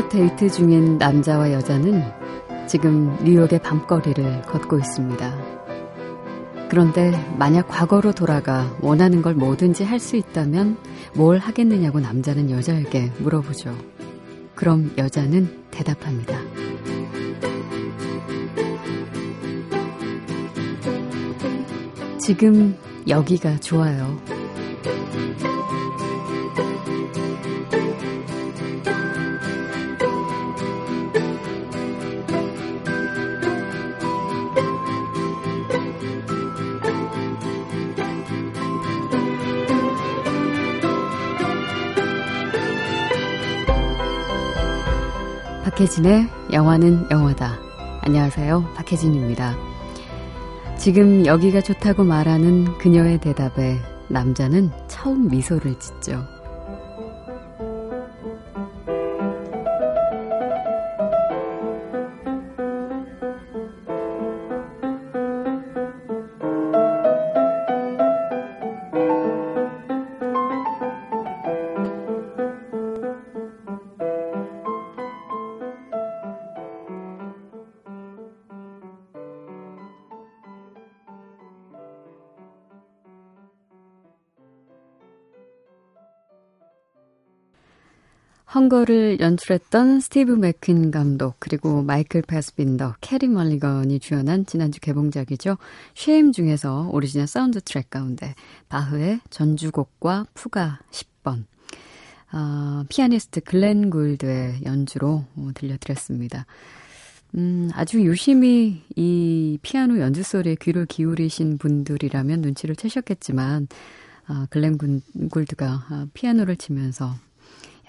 첫 데이트 중인 남자와 여자는 지금 뉴욕의 밤거리를 걷고 있습니다. 그런데 만약 과거로 돌아가 원하는 걸 뭐든지 할 수 있다면 뭘 하겠느냐고 남자는 여자에게 물어보죠. 그럼 여자는 대답합니다. 지금 여기가 좋아요. 박혜진의 영화는 영화다. 안녕하세요. 박혜진입니다. 지금 여기가 좋다고 말하는 그녀의 대답에 남자는 처음 미소를 짓죠. 헝거를 연출했던 스티브 맥퀸 감독 그리고 마이클 패스빈더, 캐리 멀리건이 주연한 지난주 개봉작이죠. 쉐임 중에서 오리지널 사운드 트랙 가운데 바흐의 전주곡과 푸가 10번 어, 피아니스트 글렌 굴드의 연주로 들려드렸습니다. 음, 아주 유심히 이 피아노 연주 소리에 귀를 기울이신 분들이라면 눈치를 채셨겠지만 어, 글렌 굴드가 어, 피아노를 치면서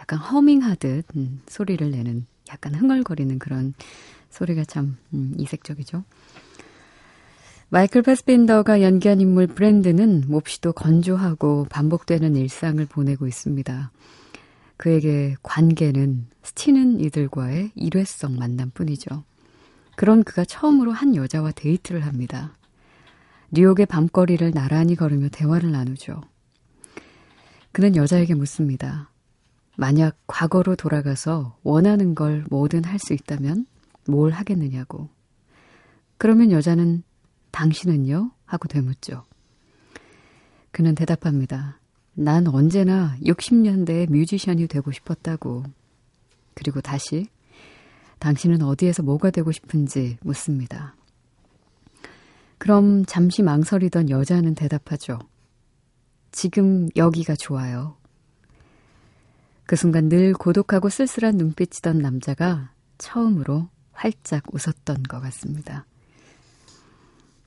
약간 허밍하듯 음, 소리를 내는 약간 흥얼거리는 그런 소리가 참 음, 이색적이죠. 마이클 패스빈더가 연기한 인물 브랜드는 몹시도 건조하고 반복되는 일상을 보내고 있습니다. 그에게 관계는 스치는 이들과의 일회성 만남뿐이죠. 그런 그가 처음으로 한 여자와 데이트를 합니다. 뉴욕의 밤거리를 나란히 걸으며 대화를 나누죠. 그는 여자에게 묻습니다. 만약 과거로 돌아가서 원하는 걸 뭐든 할 수 있다면 뭘 하겠느냐고. 그러면 여자는 당신은요? 하고 되묻죠. 그는 대답합니다. 난 언제나 60년대의 뮤지션이 되고 싶었다고. 그리고 다시 당신은 어디에서 뭐가 되고 싶은지 묻습니다. 그럼 잠시 망설이던 여자는 대답하죠. 지금 여기가 좋아요. 그 순간 늘 고독하고 쓸쓸한 눈빛이던 남자가 처음으로 활짝 웃었던 것 같습니다.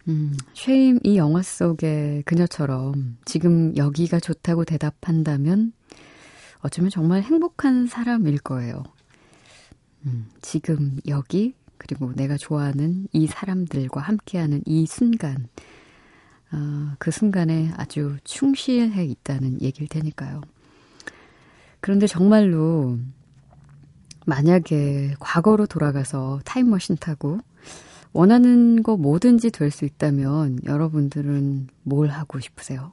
음, 쉐임 이 영화 속의 그녀처럼 지금 여기가 좋다고 대답한다면 어쩌면 정말 행복한 사람일 거예요. 음, 지금 여기 그리고 내가 좋아하는 이 사람들과 함께하는 이 순간 어, 그 순간에 아주 충실해 있다는 얘기일 테니까요. 그런데 정말로 만약에 과거로 돌아가서 타임머신 타고 원하는 거 뭐든지 될 수 있다면 여러분들은 뭘 하고 싶으세요?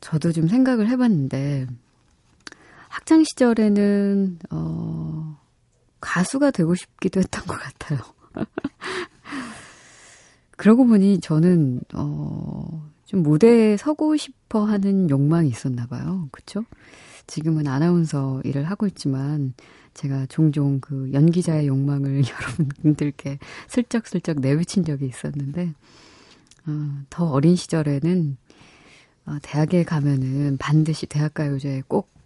저도 좀 생각을 해봤는데 학창 시절에는 어, 가수가 되고 싶기도 했던 것 같아요. 그러고 보니 저는 어, 좀 무대에 서고 싶어 하는 욕망이 있었나 봐요. 그쵸? 지금은 아나운서 일을 하고 있지만 제가 종종 그 연기자의 욕망을 여러분들께 슬쩍슬쩍 내비친 적이 있었는데, 어, 더 어린 시절에는 어, 대학에 가면은 반드시 대학가요제에 꼭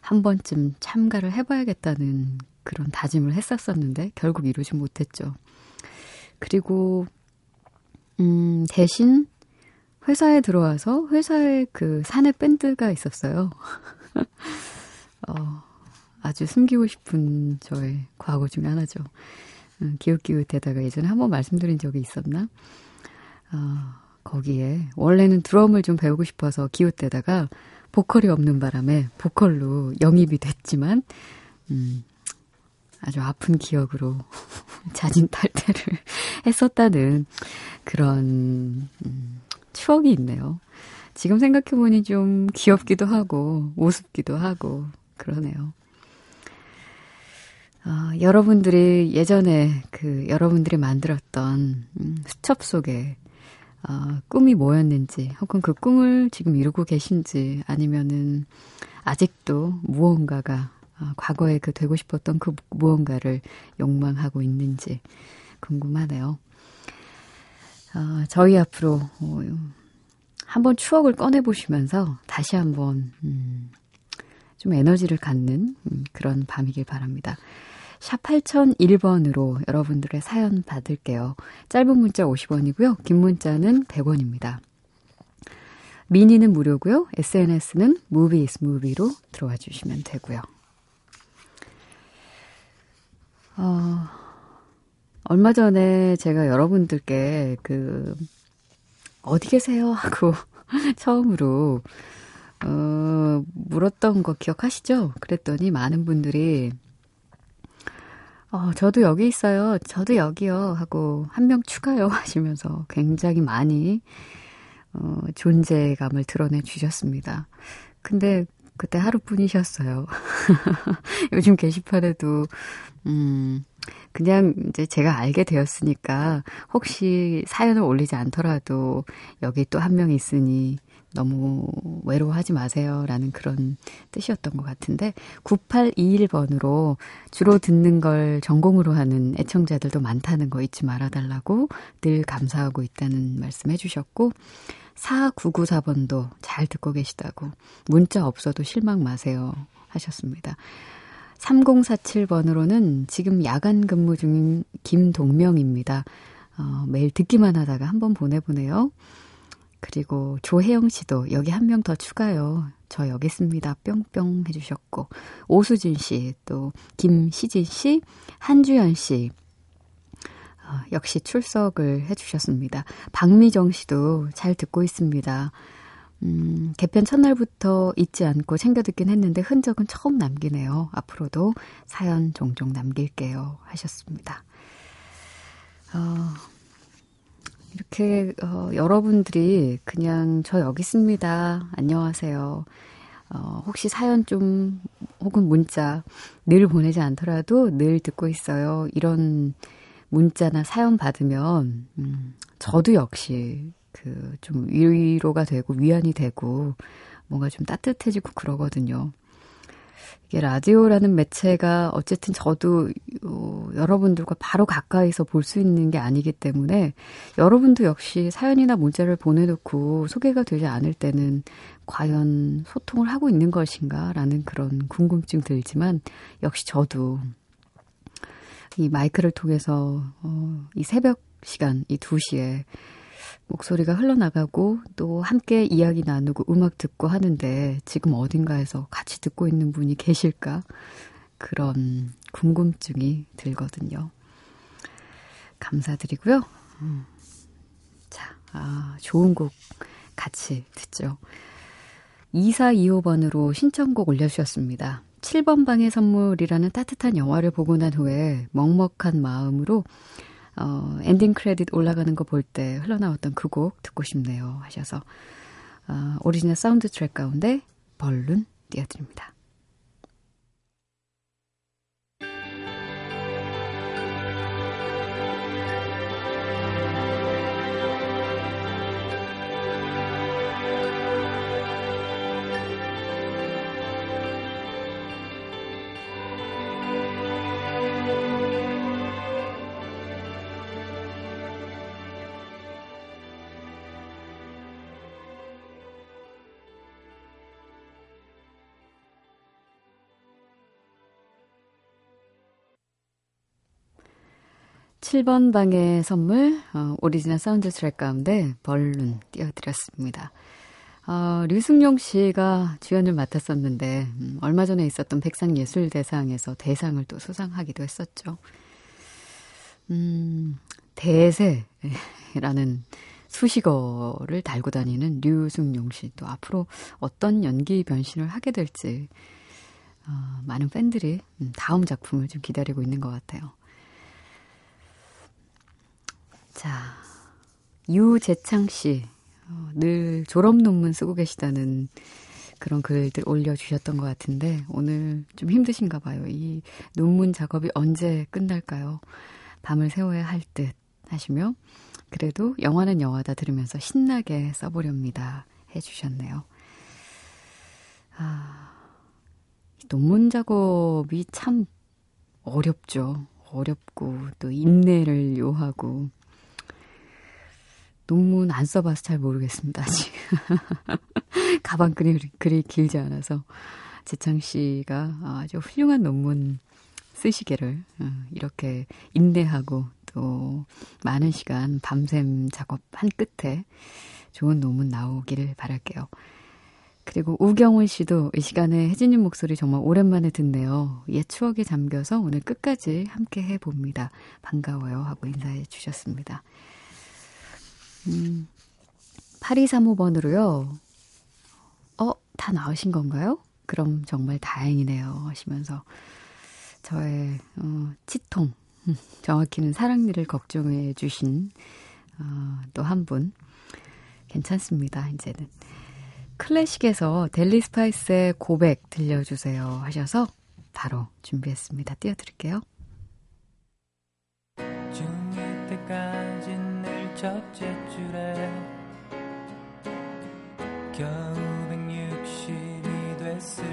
한 번쯤 참가를 해봐야겠다는 그런 다짐을 했었었는데 결국 이루지 못했죠. 그리고 음, 대신 회사에 들어와서 회사에 그 사내 밴드가 있었어요. 어, 아주 숨기고 싶은 저의 과거 중에 하나죠. 음, 기웃기웃대다가 예전에 한번 말씀드린 적이 있었나? 어, 거기에 원래는 드럼을 좀 배우고 싶어서 기웃대다가 보컬이 없는 바람에 보컬로 영입이 됐지만 음, 아주 아픈 기억으로 자진 탈퇴를 했었다는 그런 음, 추억이 있네요. 지금 생각해보니 좀 귀엽기도 하고, 우습기도 하고, 그러네요. 어, 여러분들이 예전에 그 여러분들이 만들었던 음, 수첩 속에 어, 꿈이 뭐였는지 혹은 그 꿈을 지금 이루고 계신지 아니면은 아직도 무언가가 어, 과거에 그 되고 싶었던 그 무언가를 욕망하고 있는지 궁금하네요. 어, 저희 앞으로 어, 한번 추억을 꺼내 보시면서 다시 한번 음, 좀 에너지를 갖는 음, 그런 밤이길 바랍니다. 샵 8001번으로 여러분들의 사연 받을게요. 짧은 문자 50원이고요. 긴 문자는 100원입니다. 미니는 무료고요. SNS는 movies movie로 들어와 주시면 되고요. 어, 얼마 전에 제가 여러분들께 그 어디 계세요 하고 처음으로 어, 물었던 거 기억하시죠? 그랬더니 많은 분들이 어, 저도 여기 있어요. 저도 여기요. 하고 한 명 추가요. 하시면서 굉장히 많이, 어, 존재감을 드러내 주셨습니다. 근데 그때 하루뿐이셨어요. 요즘 게시판에도, 음, 그냥 이제 제가 알게 되었으니까 혹시 사연을 올리지 않더라도 여기 또 한 명 있으니 너무 외로워하지 마세요. 라는 그런 뜻이었던 것 같은데, 9821번으로 주로 듣는 걸 전공으로 하는 애청자들도 많다는 거 잊지 말아달라고 늘 감사하고 있다는 말씀 해주셨고, 4994번도 잘 듣고 계시다고, 문자 없어도 실망 마세요. 하셨습니다. 3047번으로는 지금 야간 근무 중인 김동명입니다. 어, 매일 듣기만 하다가 한번 보내보네요. 그리고 조혜영 씨도 여기 한 명 더 추가요. 저 여기 있습니다. 뿅뿅 해주셨고 오수진 씨, 또 김시진 씨, 한주연 씨 어, 역시 출석을 해주셨습니다. 박미정 씨도 잘 듣고 있습니다. 음, 개편 첫날부터 잊지 않고 챙겨 듣긴 했는데 흔적은 처음 남기네요. 앞으로도 사연 종종 남길게요. 하셨습니다. 어, 이렇게 어, 여러분들이 그냥 저 여기 있습니다. 안녕하세요. 어, 혹시 사연 좀 혹은 문자 늘 보내지 않더라도 늘 듣고 있어요. 이런 문자나 사연 받으면 음, 저도 역시 그 좀 위로가 되고 위안이 되고 뭔가 좀 따뜻해지고 그러거든요. 이게 라디오라는 매체가 어쨌든 저도 어, 여러분들과 바로 가까이서 볼 수 있는 게 아니기 때문에 여러분도 역시 사연이나 문자를 보내놓고 소개가 되지 않을 때는 과연 소통을 하고 있는 것인가라는 그런 궁금증 들지만 역시 저도 이 마이크를 통해서 어, 이 새벽 시간 이 2시에 목소리가 흘러나가고 또 함께 이야기 나누고 음악 듣고 하는데 지금 어딘가에서 같이 듣고 있는 분이 계실까? 그런 궁금증이 들거든요. 감사드리고요. 음. 자, 아, 좋은 곡 같이 듣죠. 2425번으로 신청곡 올려주셨습니다. 7번 방의 선물이라는 따뜻한 영화를 보고 난 후에 먹먹한 마음으로 어, 엔딩 크레딧 올라가는 거 볼 때 흘러나왔던 그 곡 듣고 싶네요 하셔서 어, 오리지널 사운드 트랙 가운데 벌룬 띄워드립니다. 7번 방의 선물, 어, 오리지널 사운드 트랙 가운데 벌룬 띄워드렸습니다. 어, 류승룡 씨가 주연을 맡았었는데, 음, 얼마 전에 있었던 백상예술대상에서 대상을 또 수상하기도 했었죠. 음, 대세라는 수식어를 달고 다니는 류승룡 씨. 또 앞으로 어떤 연기 변신을 하게 될지, 어, 많은 팬들이 음, 다음 작품을 좀 기다리고 있는 것 같아요. 자, 유재창 씨. 어, 늘 졸업 논문 쓰고 계시다는 그런 글들 올려주셨던 것 같은데 오늘 좀 힘드신가 봐요. 이 논문 작업이 언제 끝날까요? 밤을 새워야 할 듯 하시며 그래도 영화는 영화다 들으면서 신나게 써보렵니다. 해주셨네요. 아, 논문 작업이 참 어렵죠. 어렵고 또 인내를 요하고 논문 안 써봐서 잘 모르겠습니다. 아직 가방 그리 그리 길지 않아서 재창 씨가 아주 훌륭한 논문 쓰시기를 어, 이렇게 인내하고 또 많은 시간 밤샘 작업한 끝에 좋은 논문 나오기를 바랄게요. 그리고 우경훈 씨도 이 시간에 혜진님 목소리 정말 오랜만에 듣네요. 옛 추억에 잠겨서 오늘 끝까지 함께 해봅니다. 반가워요. 하고 인사해 주셨습니다. 음, 8235번으로요. 어, 다 나으신 건가요? 그럼 정말 다행이네요. 하시면서 저의 어, 치통, 정확히는 사랑니를 걱정해 주신 어, 또 한 분. 괜찮습니다, 이제는. 클래식에서 델리 스파이스의 고백 들려주세요 하셔서 바로 준비했습니다. 띄워드릴게요. 첫째 줄에 겨우 160이 됐을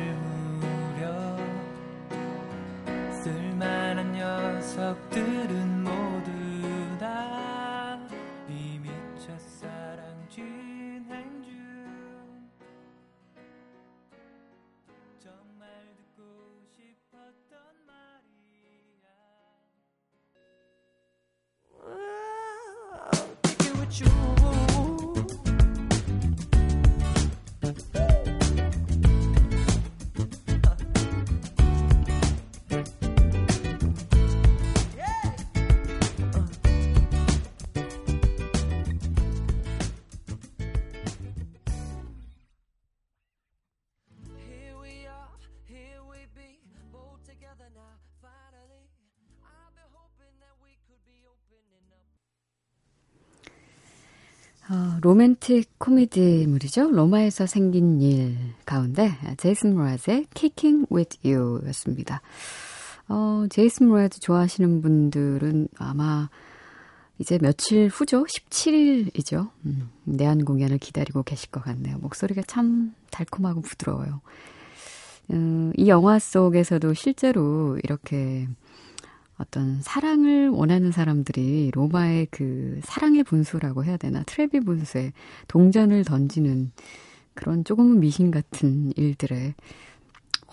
무렵 쓸만한 녀석들은 어, 로맨틱 코미디물이죠. 로마에서 생긴 일 가운데 제이슨 모라즈의 Kicking With You 였습니다. 어, 제이슨 모라즈 좋아하시는 분들은 아마 이제 며칠 후죠. 17일이죠. 음, 내한 공연을 기다리고 계실 것 같네요. 목소리가 참 달콤하고 부드러워요. 음, 이 영화 속에서도 실제로 이렇게 어떤 사랑을 원하는 사람들이 로마의 그 사랑의 분수라고 해야 되나 트레비 분수에 동전을 던지는 그런 조금은 미신 같은 일들에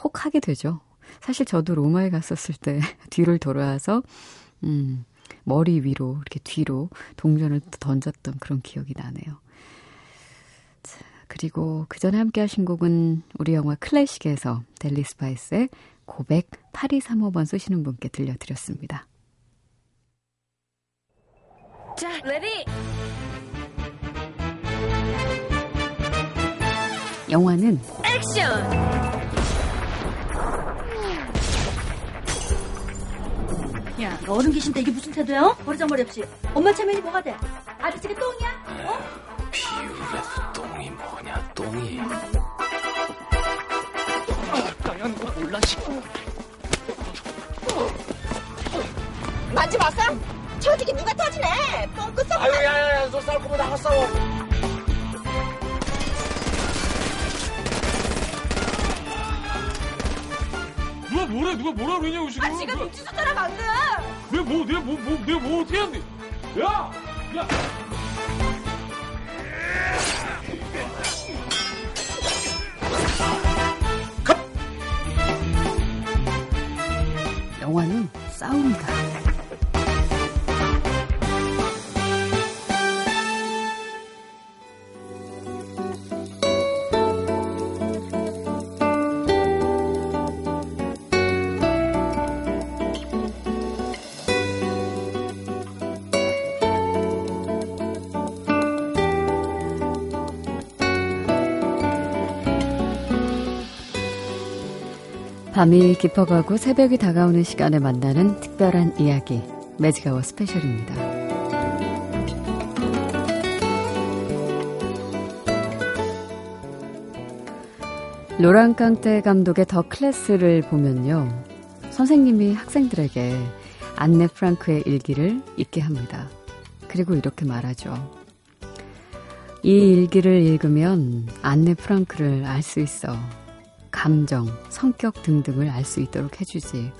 혹하게 되죠. 사실 저도 로마에 갔었을 때 뒤를 돌아서 음, 머리 위로 이렇게 뒤로 동전을 던졌던 그런 기억이 나네요. 자, 그리고 그 전에 함께 하신 곡은 우리 영화 클래식에서 델리 스파이스의 고백 8235번 쓰시는 분께 들려드렸습니다. 자, Ready! 영화는 액션! 야, 너 어른 계신 데 이게 무슨 태도야? 버리장머리 없이. 엄마 체면이 뭐가 돼? 아저씨가 똥이야? 비율에서 똥이 뭐냐 똥이 만지 마세요. 저지기 누가 터지네. 뻥끗 썩. 아유 야야야 너쌀 거면 나가 싸워 누가 뭐래? 누가 뭐라 그러냐고 지금? 아, 지가 눈치 줬다라면 안 돼. 내가 뭐, 내가 뭐, 뭐, 내가 뭐 어떻게 하는데? 야, 야. 영화는 싸움이다. 밤이 깊어가고 새벽이 다가오는 시간에 만나는 특별한 이야기 매직아워 스페셜입니다. 로랑 깡떼 감독의 더 클래스를 보면요. 선생님이 학생들에게 안네 프랑크의 일기를 읽게 합니다. 그리고 이렇게 말하죠. 이 일기를 읽으면 안네 프랑크를 알 수 있어. 감정, 성격 등등을 알 수 있도록 해주지.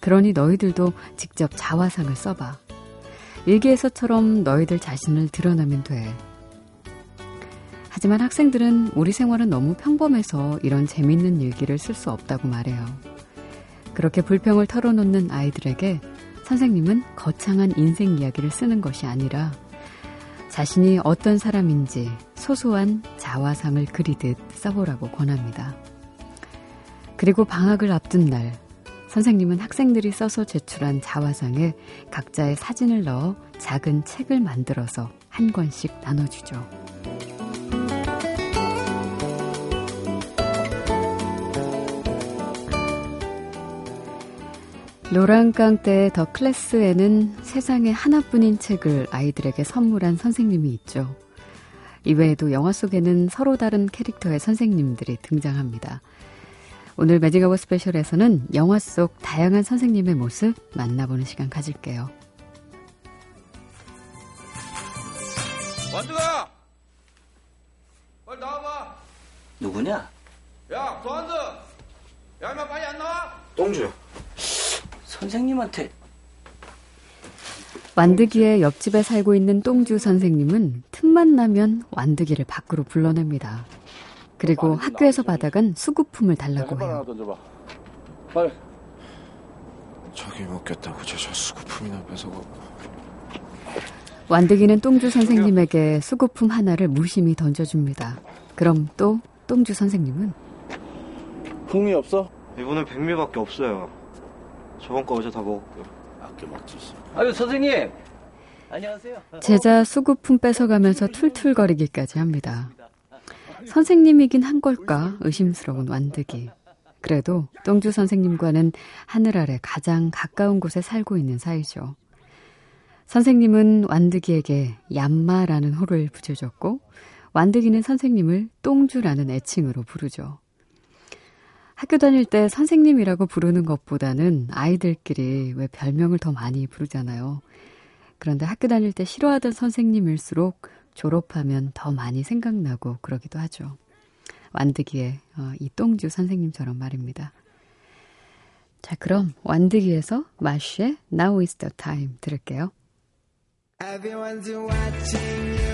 그러니 너희들도 직접 자화상을 써봐. 일기에서처럼 너희들 자신을 드러내면 돼. 하지만 학생들은 우리 생활은 너무 평범해서 이런 재밌는 일기를 쓸 수 없다고 말해요. 그렇게 불평을 털어놓는 아이들에게 선생님은 거창한 인생 이야기를 쓰는 것이 아니라 자신이 어떤 사람인지 소소한 자화상을 그리듯 써보라고 권합니다. 그리고 방학을 앞둔 날, 선생님은 학생들이 써서 제출한 자화상에 각자의 사진을 넣어 작은 책을 만들어서 한 권씩 나눠주죠. 노란 깡때의 더 클래스에는 세상에 하나뿐인 책을 아이들에게 선물한 선생님이 있죠. 이외에도 영화 속에는 서로 다른 캐릭터의 선생님들이 등장합니다. 오늘 매직아워 스페셜에서는 영화 속 다양한 선생님의 모습 만나보는 시간 가질게요. 완두가! 빨리 나와봐! 누구냐? 야, 도한드! 야, 인마 빨리 안 나와? 똥주요. 선생님한테 완득이의 옆집에 살고 있는 똥주 선생님은 틈만 나면 완득이를 밖으로 불러냅니다. 그리고 학교에서 받아간 수급품을 달라고 해요. 던져봐. 빨리. 저기 먹겠다고 저저 수급품이나 뺏어고. 완득이는 똥주 선생님에게 수급품 하나를 무심히 던져줍니다. 그럼 또 똥주 선생님은 흥이 없어? 이번엔 백미밖에 없어요. 저번 거 어제 다 먹었고요. 아껴 먹지. 아유 선생님 안녕하세요. 제자 수급품 뺏어가면서 툴툴거리기까지 합니다. 선생님이긴 한 걸까 의심스러운 완득이. 그래도 똥주 선생님과는 하늘 아래 가장 가까운 곳에 살고 있는 사이죠. 선생님은 완득이에게 얌마라는 호를 붙여줬고 완득이는 선생님을 똥주라는 애칭으로 부르죠. 학교 다닐 때 선생님이라고 부르는 것보다는 아이들끼리 왜 별명을 더 많이 부르잖아요. 그런데 학교 다닐 때 싫어하던 선생님일수록 졸업하면 더 많이 생각나고 그러기도 하죠. 완득이의 어, 이 똥주 선생님처럼 말입니다. 자, 그럼 완득이에서 마쉬의 Now is the time 들을게요. Everyone's watching you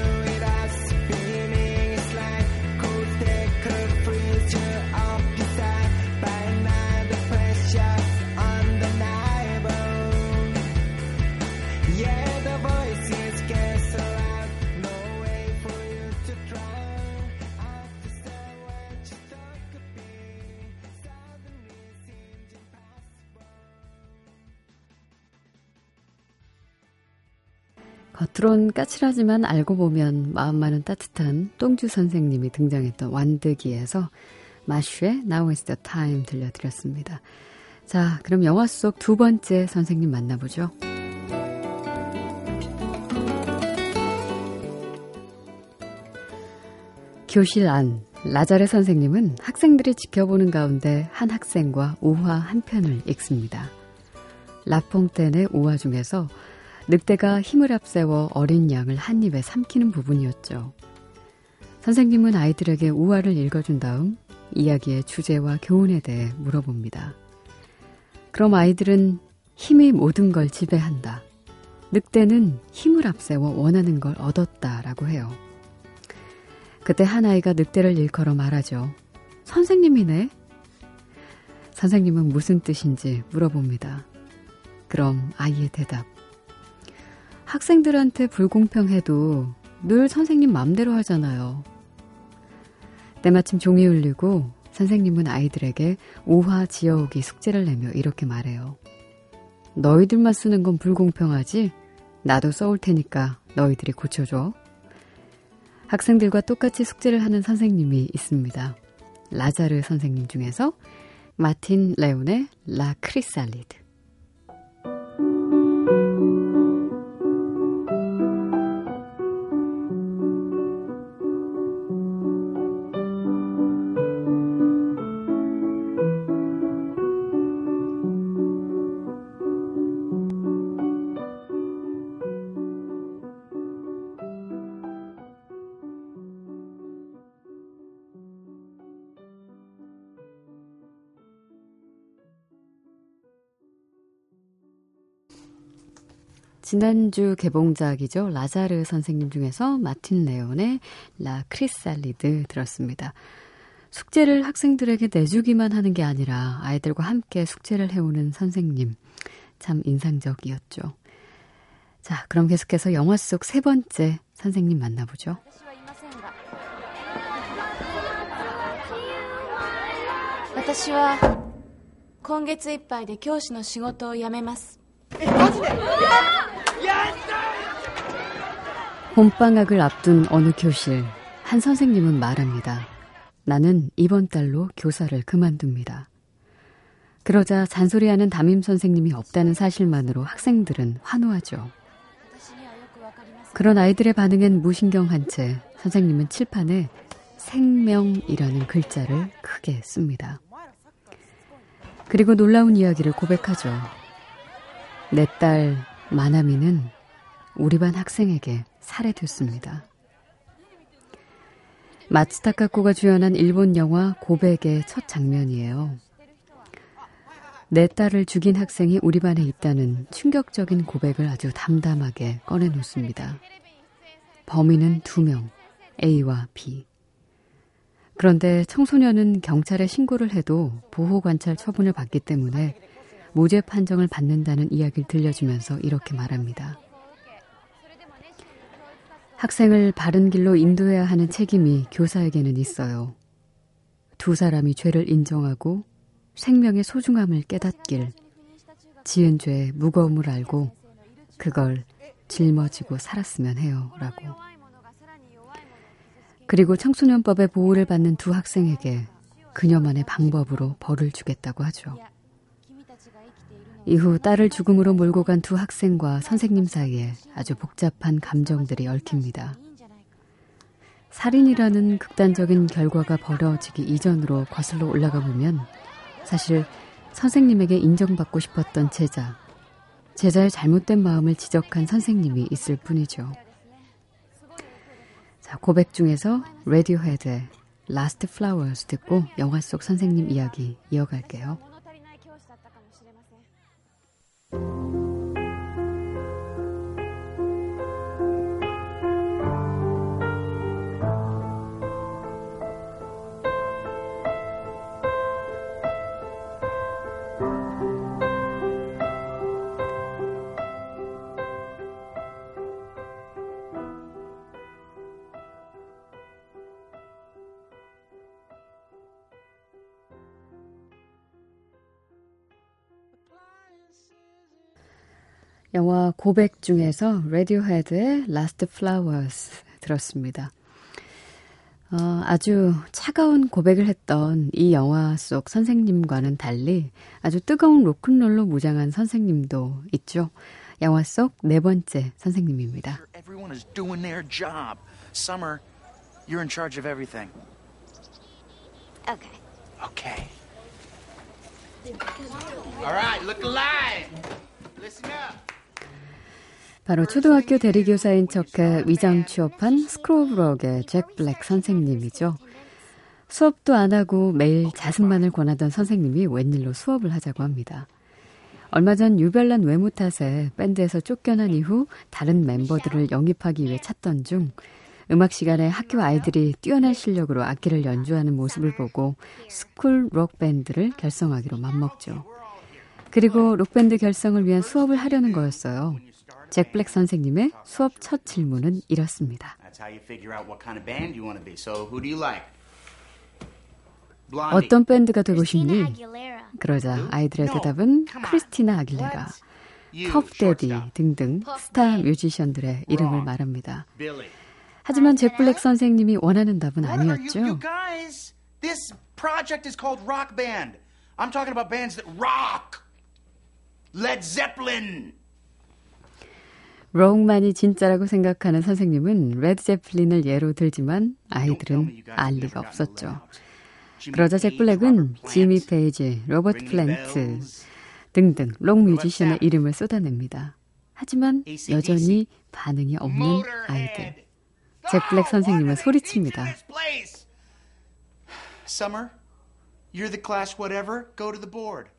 겉으론 까칠하지만 알고 보면 마음만은 따뜻한 똥주 선생님이 등장했던 완득이에서 마슈의 Now is the time 들려드렸습니다. 자, 그럼 영화 속 두 번째 선생님 만나보죠. 교실 안 라자르 선생님은 학생들이 지켜보는 가운데 한 학생과 우화 한 편을 읽습니다. 라퐁텐의 우화 중에서 늑대가 힘을 앞세워 어린 양을 한 입에 삼키는 부분이었죠. 선생님은 아이들에게 우화를 읽어준 다음 이야기의 주제와 교훈에 대해 물어봅니다. 그럼 아이들은 힘이 모든 걸 지배한다. 늑대는 힘을 앞세워 원하는 걸 얻었다라고 해요. 그때 한 아이가 늑대를 일컬어 말하죠. 선생님이네? 선생님은 무슨 뜻인지 물어봅니다. 그럼 아이의 대답. 학생들한테 불공평해도 늘 선생님 맘대로 하잖아요. 때마침 종이 울리고 선생님은 아이들에게 오화 지어오기 숙제를 내며 이렇게 말해요. 너희들만 쓰는 건 불공평하지? 나도 써올 테니까 너희들이 고쳐줘. 학생들과 똑같이 숙제를 하는 선생님이 있습니다. 라자르 선생님 중에서 마틴 레온의 라 크리살리드. 지난주 개봉작이죠. 라자르 선생님 중에서 마틴 레온의 라 크리살리드 들었습니다. 숙제를 학생들에게 내주기만 하는 게 아니라 아이들과 함께 숙제를 해오는 선생님. 참 인상적이었죠. 자, 그럼 계속해서 영화 속 세 번째 선생님 만나보죠. 봄방학을 앞둔 어느 교실, 한 선생님은 말합니다. 나는 이번 달로 교사를 그만둡니다. 그러자 잔소리하는 담임 선생님이 없다는 사실만으로 학생들은 환호하죠. 그런 아이들의 반응엔 무신경한 채 선생님은 칠판에 생명이라는 글자를 크게 씁니다. 그리고 놀라운 이야기를 고백하죠. 내 딸 마나미는 우리 반 학생에게 살해됐습니다. 마츠타카코가 주연한 일본 영화 고백의 첫 장면이에요. 내 딸을 죽인 학생이 우리 반에 있다는 충격적인 고백을 아주 담담하게 꺼내놓습니다. 범인은 두 명, A와 B. 그런데 청소년은 경찰에 신고를 해도 보호관찰 처분을 받기 때문에 무죄 판정을 받는다는 이야기를 들려주면서 이렇게 말합니다. 학생을 바른 길로 인도해야 하는 책임이 교사에게는 있어요. 두 사람이 죄를 인정하고 생명의 소중함을 깨닫길, 지은 죄의 무거움을 알고 그걸 짊어지고 살았으면 해요. 라고. 그리고 청소년법의 보호를 받는 두 학생에게 그녀만의 방법으로 벌을 주겠다고 하죠. 이후 딸을 죽음으로 몰고 간 두 학생과 선생님 사이에 아주 복잡한 감정들이 얽힙니다. 살인이라는 극단적인 결과가 벌어지기 이전으로 거슬러 올라가 보면 사실 선생님에게 인정받고 싶었던 제자, 제자의 잘못된 마음을 지적한 선생님이 있을 뿐이죠. 자, 고백 중에서 레디오헤드의 Last Flowers 듣고 영화 속 선생님 이야기 이어갈게요. 영화 고백 중에서 레디오헤드의 Last Flowers 들었습니다. 어, 아주 차가운 고백을 했던 이 영화 속 선생님과는 달리 아주 뜨거운 로큰롤로 무장한 선생님도 있죠. 영화 속 네 번째 선생님입니다. Everyone is doing their job. Summer, you're in charge of everything. Okay. Okay. All right, look alive. Listen up. 바로 초등학교 대리교사인 척해 위장 취업한 스크로브럭의 잭 블랙 선생님이죠. 수업도 안 하고 매일 자습만을 권하던 선생님이 웬일로 수업을 하자고 합니다. 얼마 전 유별난 외모 탓에 밴드에서 쫓겨난 이후 다른 멤버들을 영입하기 위해 찾던 중 음악 시간에 학교 아이들이 뛰어난 실력으로 악기를 연주하는 모습을 보고 스쿨 록 밴드를 결성하기로 맘먹죠. 그리고 록밴드 결성을 위한 수업을 하려는 거였어요. 잭 블랙 선생님의 수업 첫 질문은 이렇습니다. That's how you figure out what kind of band you want to be. So, who do you like? Blondie. 어떤 밴드가 되고 싶니? Aguilera. 그러자 아이들의 대답은 크리스티나 아길레라, 퍼프 대디 등등 스타 뮤지션들의 이름을 말합니다. Billy. 하지만 잭 블랙 선생님이 원하는 답은 아니었죠. guys? This project is called Rock Band. I'm talking about bands that rock. Led Zeppelin. 록만이 진짜라고 생각하는 선생님은 레드 제플린을 예로 들지만 아이들은 알 리가 없었죠. 그러자 잭 블랙은 지미 페이지, 로버트 플랜트 등등 록 뮤지션의 이름을 쏟아냅니다. 하지만 여전히 반응이 없는 아이들. 잭 블랙 선생님은 소리칩니다. Summer, you're the class whatever. Go to the board.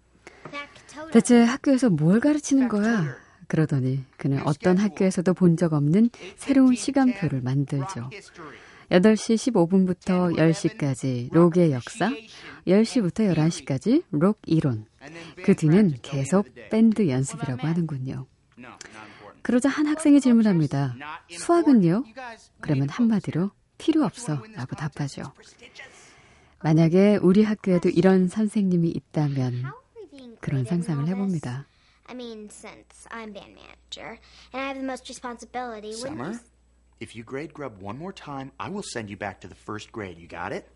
Factotum. 대체 학교에서 뭘 가르치는 거야? 그러더니 그는 어떤 학교에서도 본 적 없는 새로운 시간표를 만들죠. 8시 15분부터 10시까지 록의 역사, 10시부터 11시까지 록 이론. 그 뒤는 계속 밴드 연습이라고 하는군요. 그러자 한 학생이 질문합니다. 수학은요? 그러면 한마디로 필요 없어 라고 답하죠. 만약에 우리 학교에도 이런 선생님이 있다면 그런 상상을 해봅니다. I mean, since I'm band manager and I have the most responsibility, Summer, you if you grade grub one more time, I will send you back to the first grade. You got it?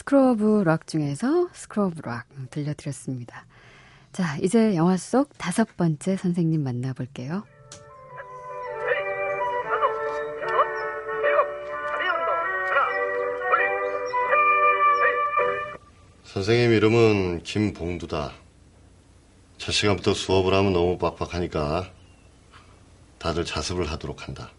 School of Rock 중에서 School of Rock 들려드렸습니다. 자, 이제 영화 속 다섯 번째 선생님 만나볼게요. 선생님 이름은 김봉두다. 첫 시간부터 수업을 하면 너무 빡빡하니까 다들 자습을 하도록 한다.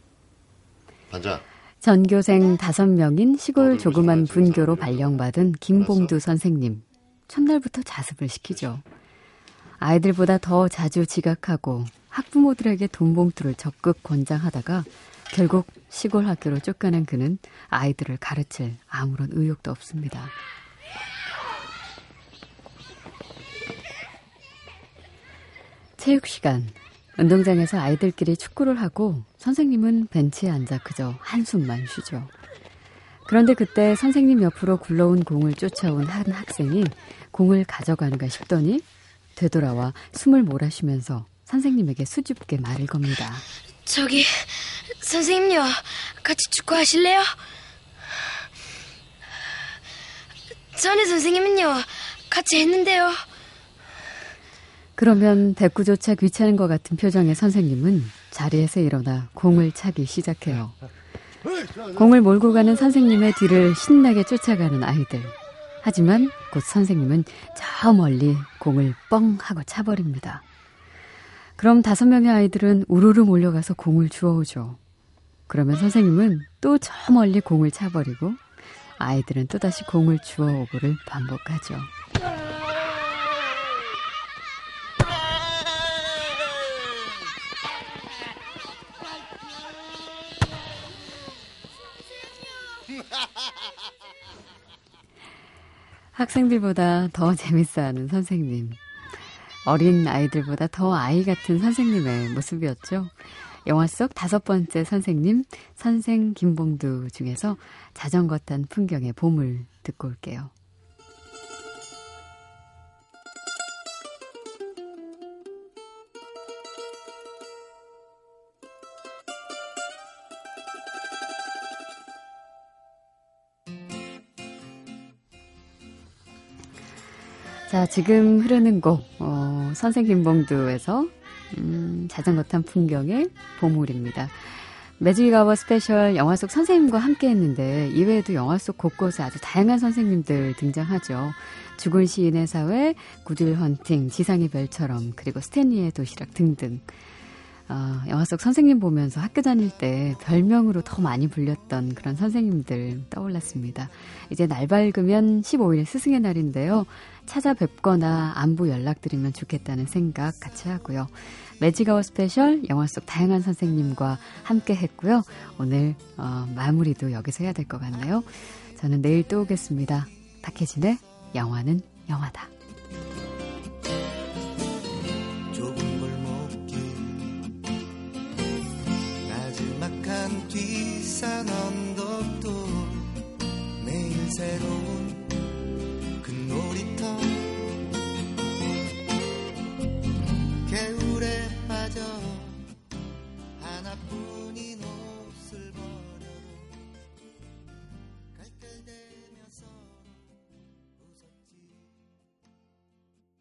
반자. 전교생 다섯 명인 시골 조그만 분교로 발령받은 김봉두 선생님. 첫날부터 자습을 시키죠. 아이들보다 더 자주 지각하고 학부모들에게 돈 봉투를 적극 권장하다가 결국 시골 학교로 쫓겨난 그는 아이들을 가르칠 아무런 의욕도 없습니다. 체육 시간. 운동장에서 아이들끼리 축구를 하고 선생님은 벤치에 앉아 그저 한숨만 쉬죠. 그런데 그때 선생님 옆으로 굴러온 공을 쫓아온 한 학생이 공을 가져가는가 싶더니 되돌아와 숨을 몰아쉬면서 선생님에게 수줍게 말을 겁니다. 저기 선생님요 같이 축구하실래요? 전에 선생님은요 같이 했는데요 그러면 대꾸조차 귀찮은 것 같은 표정의 선생님은 자리에서 일어나 공을 차기 시작해요. 공을 몰고 가는 선생님의 뒤를 신나게 쫓아가는 아이들. 하지만 곧 선생님은 저 멀리 공을 뻥 하고 차버립니다. 그럼 다섯 명의 아이들은 우르르 몰려가서 공을 주워오죠. 그러면 선생님은 또 저 멀리 공을 차버리고 아이들은 또다시 공을 주워오고를 반복하죠. 학생들보다 더 재밌어하는 선생님. 어린 아이들보다 더 아이 같은 선생님의 모습이었죠. 영화 속 다섯 번째 선생님, 선생 김봉두 중에서 자전거 탄 풍경의 봄을 듣고 올게요. 자, 지금 흐르는 곡, 어, 선생 김봉두에서, 음, 자전거 탄 풍경의 보물입니다. 매직 아워 스페셜 영화 속 선생님과 함께 했는데, 이외에도 영화 속 곳곳에 아주 다양한 선생님들 등장하죠. 죽은 시인의 사회, Good Will Hunting, 지상의 별처럼, 그리고 스탠리의 도시락 등등. 어, 영화 속 선생님 보면서 학교 다닐 때 별명으로 더 많이 불렸던 그런 선생님들 떠올랐습니다. 이제 날 밝으면 15일 스승의 날인데요. 찾아뵙거나 안부 연락드리면 좋겠다는 생각 같이 하고요. 매직아워 스페셜 영화 속 다양한 선생님과 함께 했고요. 오늘 어, 마무리도 여기서 해야 될 것 같네요. 저는 내일 또 오겠습니다. 박혜진의 영화는 영화다. 산 언덕도 매일 새로운 그 놀이터. 개울에 빠져